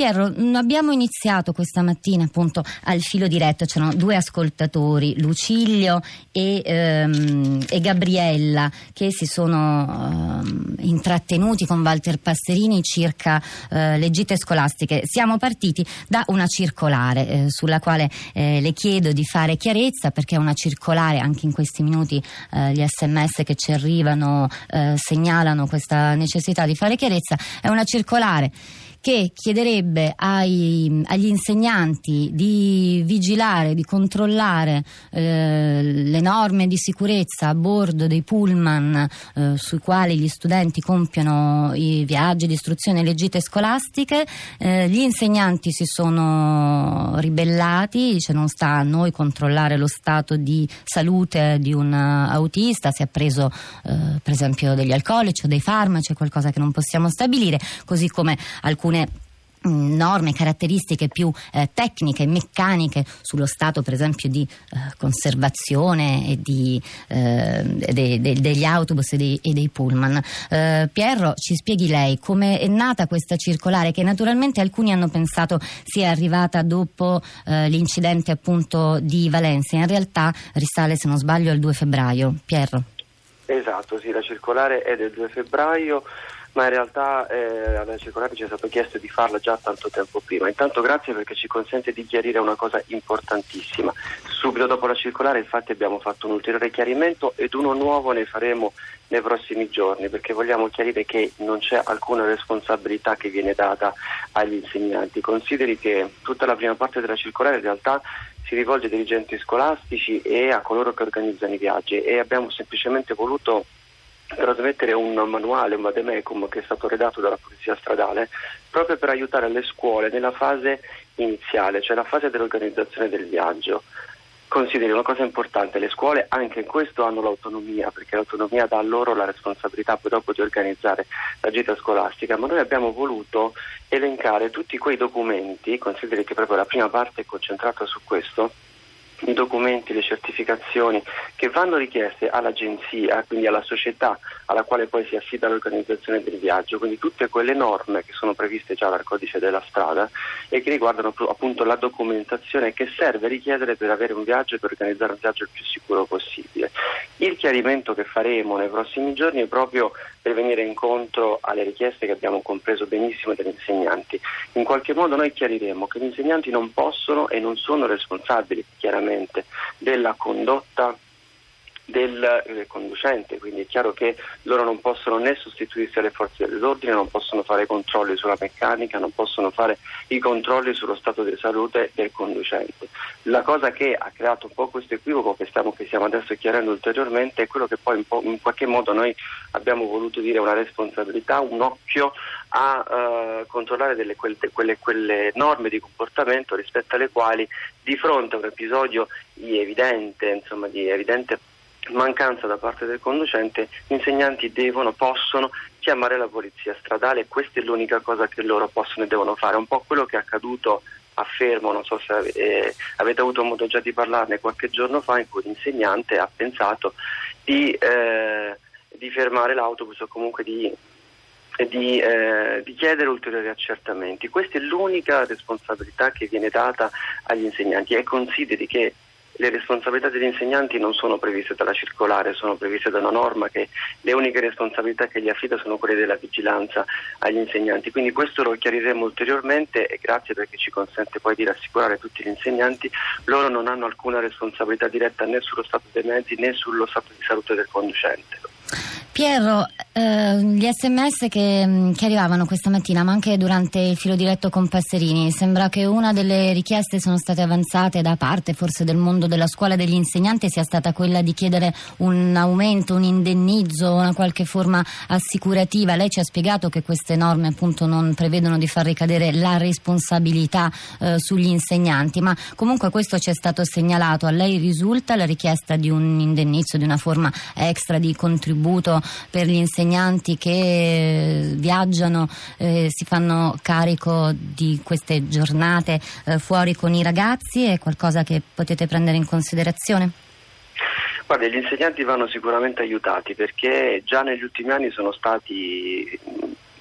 Piero, abbiamo iniziato questa mattina appunto al filo diretto, c'erano due ascoltatori, Lucilio e, ehm, e Gabriella, che si sono ehm, intrattenuti con Walter Passerini circa eh, le gite scolastiche. Siamo partiti da una circolare eh, sulla quale eh, le chiedo di fare chiarezza perché è una circolare, anche in questi minuti eh, gli sms che ci arrivano eh, segnalano questa necessità di fare chiarezza, è una circolare che chiederebbe ai, agli insegnanti di vigilare, di controllare eh, le norme di sicurezza a bordo dei pullman eh, sui quali gli studenti compiono i viaggi di istruzione e le gite scolastiche. Eh, gli insegnanti si sono ribellati, dice non sta a noi controllare lo stato di salute di un autista, si è preso eh, per esempio degli alcolici o dei farmaci, qualcosa che non possiamo stabilire, così come alcuni alcune mm, norme, caratteristiche più eh, tecniche, meccaniche sullo stato per esempio di eh, conservazione e di, eh, de, de, degli autobus e dei, e dei pullman. Eh, Pierro, ci spieghi lei come è nata questa circolare che naturalmente alcuni hanno pensato sia arrivata dopo eh, l'incidente appunto di Valencia, in realtà risale se non sbaglio al 2 febbraio. Pierro. Esatto, sì, la circolare è del 2 febbraio ma in realtà eh, alla circolare ci è stato chiesto di farla già tanto tempo prima. Intanto grazie perché ci consente di chiarire una cosa importantissima. Subito dopo la circolare infatti abbiamo fatto un ulteriore chiarimento ed uno nuovo ne faremo nei prossimi giorni perché vogliamo chiarire che non c'è alcuna responsabilità che viene data agli insegnanti. Consideri che tutta la prima parte della circolare in realtà si rivolge ai dirigenti scolastici e a coloro che organizzano i viaggi e abbiamo semplicemente voluto trasmettere un manuale, un vademecum che è stato redatto dalla Polizia Stradale proprio per aiutare le scuole nella fase iniziale, cioè la fase dell'organizzazione del viaggio. Consideri una cosa importante, le scuole anche in questo hanno l'autonomia, perché l'autonomia dà loro la responsabilità poi dopo di organizzare la gita scolastica, ma noi abbiamo voluto elencare tutti quei documenti, consideri che proprio la prima parte è concentrata su questo, i documenti, le certificazioni che vanno richieste all'agenzia, quindi alla società alla quale poi si affida l'organizzazione del viaggio, quindi tutte quelle norme che sono previste già dal codice della strada e che riguardano appunto la documentazione che serve richiedere per avere un viaggio e per organizzare un viaggio il più sicuro possibile. Il chiarimento che faremo nei prossimi giorni è proprio per venire incontro alle richieste che abbiamo compreso benissimo dagli insegnanti. In qualche modo noi chiariremo che gli insegnanti non possono e non sono responsabili chiaramente della condotta del eh, conducente, quindi è chiaro che loro non possono né sostituirsi alle forze dell'ordine, non possono fare controlli sulla meccanica, non possono fare i controlli sullo stato di salute del conducente. La cosa che ha creato un po' questo equivoco che stiamo, che stiamo adesso chiarendo ulteriormente è quello che poi in, in, qualche modo noi abbiamo voluto dire una responsabilità, un occhio a uh, controllare delle, quelle, quelle, quelle norme di comportamento rispetto alle quali di fronte a un episodio di evidente, insomma, di evidente mancanza da parte del conducente, gli insegnanti devono, possono chiamare la polizia stradale questa è l'unica cosa che loro possono e devono fare, un po' quello che è accaduto a Fermo, non so se eh, avete avuto modo già di parlarne qualche giorno fa, in cui l'insegnante ha pensato di, eh, di fermare l'autobus o comunque di, di, eh, di, chiedere ulteriori accertamenti. Questa è l'unica responsabilità che viene data agli insegnanti e consideri che le responsabilità degli insegnanti non sono previste dalla circolare, sono previste da una norma che le uniche responsabilità che gli affida sono quelle della vigilanza agli insegnanti. Quindi questo lo chiariremo ulteriormente e grazie perché ci consente poi di rassicurare tutti gli insegnanti, loro non hanno alcuna responsabilità diretta né sullo stato dei mezzi né sullo stato di salute del conducente. Piero, eh, gli sms che, mm, che, arrivavano questa mattina, ma anche durante il filo diretto con Passerini, sembra che una delle richieste sono state avanzate da parte forse del mondo della scuola degli insegnanti sia stata quella di chiedere un aumento, un indennizzo, una qualche forma assicurativa. Lei ci ha spiegato che queste norme appunto non prevedono di far ricadere la responsabilità eh, sugli insegnanti, ma comunque questo ci è stato segnalato. A lei risulta la richiesta di un indennizzo, di una forma extra di contributo per gli insegnanti che viaggiano, eh, si fanno carico di queste giornate eh, fuori con i ragazzi? È qualcosa che potete prendere in considerazione? Guarda, gli insegnanti vanno sicuramente aiutati perché già negli ultimi anni sono stati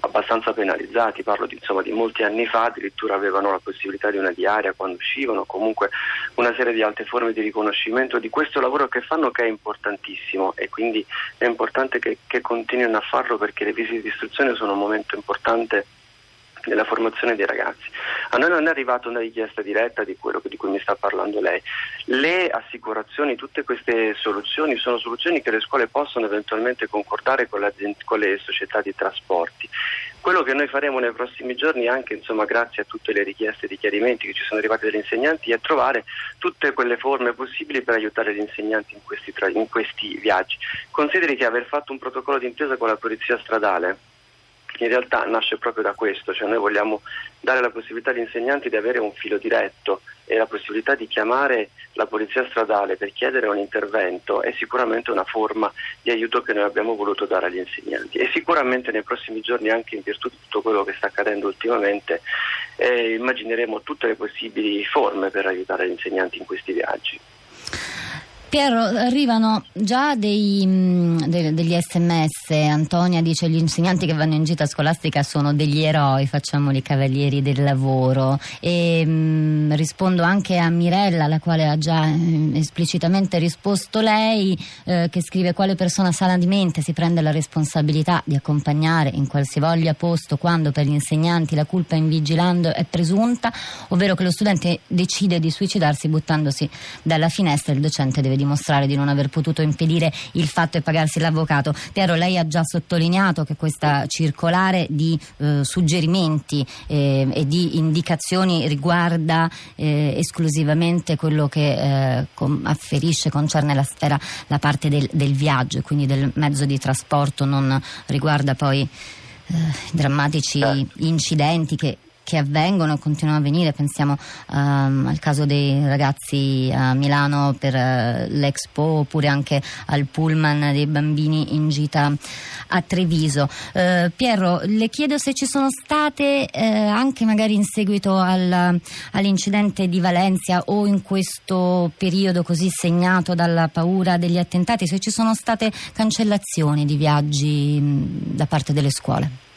abbastanza penalizzati, parlo di, insomma, di molti anni fa, addirittura avevano la possibilità di una diaria quando uscivano, comunque una serie di altre forme di riconoscimento di questo lavoro che fanno che è importantissimo e quindi è importante che, che continuino a farlo perché le visite di istruzione sono un momento importante nella formazione dei ragazzi. A noi non è arrivata una richiesta diretta di quello di cui mi sta parlando lei. Le assicurazioni, tutte queste soluzioni sono soluzioni che le scuole possono eventualmente concordare con, con le società di trasporti. Quello che noi faremo nei prossimi giorni, anche insomma, grazie a tutte le richieste di chiarimenti che ci sono arrivate dagli insegnanti, è trovare tutte quelle forme possibili per aiutare gli insegnanti in questi, in questi viaggi. Consideri che aver fatto un protocollo d'intesa con la polizia stradale in realtà nasce proprio da questo, cioè noi vogliamo dare la possibilità agli insegnanti di avere un filo diretto e la possibilità di chiamare la polizia stradale per chiedere un intervento è sicuramente una forma di aiuto che noi abbiamo voluto dare agli insegnanti e sicuramente nei prossimi giorni anche in virtù di tutto quello che sta accadendo ultimamente eh, immagineremo tutte le possibili forme per aiutare gli insegnanti in questi viaggi. Piero, arrivano già dei, mm, de, degli sms, Antonia dice gli insegnanti che vanno in gita scolastica sono degli eroi, facciamoli cavalieri del lavoro. E mh, mm, rispondo anche a Mirella, la quale ha già eh, esplicitamente risposto lei, eh, che scrive quale persona sana di mente si prende la responsabilità di accompagnare in qualsivoglia posto quando per gli insegnanti la colpa in vigilando è presunta, ovvero che lo studente decide di suicidarsi buttandosi dalla finestra e il docente deve dimostrare di non aver potuto impedire il fatto e pagarsi l'avvocato. Piero, lei ha già sottolineato che questa circolare di eh, suggerimenti eh, e di indicazioni riguarda eh, esclusivamente quello che eh, afferisce, concerne la sfera, la parte del, del viaggio, quindi del mezzo di trasporto, non riguarda poi eh, drammatici incidenti che che avvengono e continuano a avvenire, pensiamo um, al caso dei ragazzi a Milano per uh, l'Expo oppure anche al pullman dei bambini in gita a Treviso. Uh, Piero, le chiedo se ci sono state uh, anche magari in seguito al, all'incidente di Valencia o in questo periodo così segnato dalla paura degli attentati, se ci sono state cancellazioni di viaggi mh, da parte delle scuole.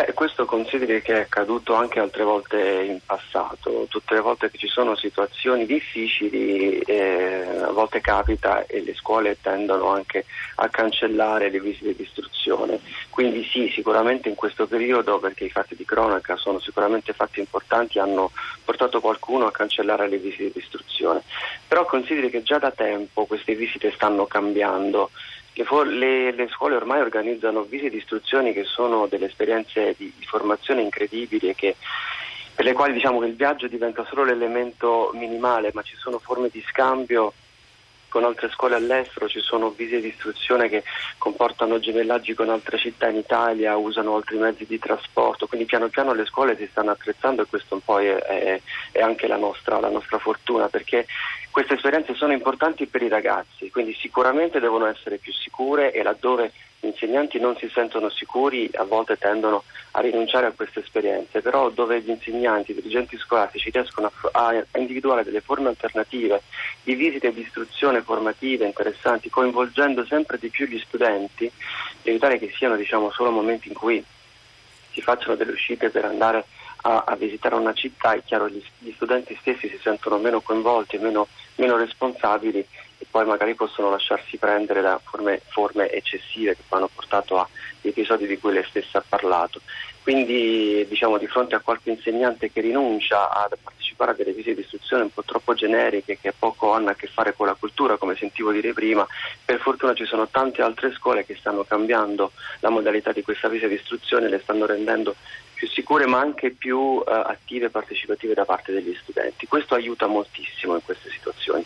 Beh, questo consideri che è accaduto anche altre volte in passato, tutte le volte che ci sono situazioni difficili eh, a volte capita e le scuole tendono anche a cancellare le visite di istruzione, quindi sì, sicuramente in questo periodo perché i fatti di cronaca sono sicuramente fatti importanti, hanno portato qualcuno a cancellare le visite di istruzione, però consideri che già da tempo queste visite stanno cambiando le, le, scuole ormai organizzano visite di istruzione che sono delle esperienze di, di formazione incredibili che, per le quali diciamo che il viaggio diventa solo l'elemento minimale, ma ci sono forme di scambio con altre scuole all'estero, ci sono visite di istruzione che comportano gemellaggi con altre città in Italia, usano altri mezzi di trasporto, quindi piano piano le scuole si stanno attrezzando e questo un è, è, è anche la nostra, la nostra fortuna perché queste esperienze sono importanti per i ragazzi, quindi sicuramente devono essere più sicure e laddove gli insegnanti non si sentono sicuri a volte tendono a rinunciare a queste esperienze, però dove gli insegnanti, i dirigenti scolastici riescono a, a individuare delle forme alternative di visite e di istruzione formative interessanti, coinvolgendo sempre di più gli studenti, evitare che siano diciamo, solo momenti in cui si facciano delle uscite per andare a, a visitare una città, è chiaro gli, gli studenti stessi si sentono meno coinvolti, meno, meno responsabili e poi magari possono lasciarsi prendere da forme, forme eccessive che poi hanno portato a episodi di cui lei stessa ha parlato. Quindi diciamo di fronte a qualche insegnante che rinuncia a partecipare a delle visite di istruzione un po' troppo generiche che poco hanno a che fare con la cultura, come sentivo dire prima, per fortuna ci sono tante altre scuole che stanno cambiando la modalità di questa visita di istruzione, le stanno rendendo più sicure ma anche più uh, attive e partecipative da parte degli studenti. Questo aiuta moltissimo in queste situazioni.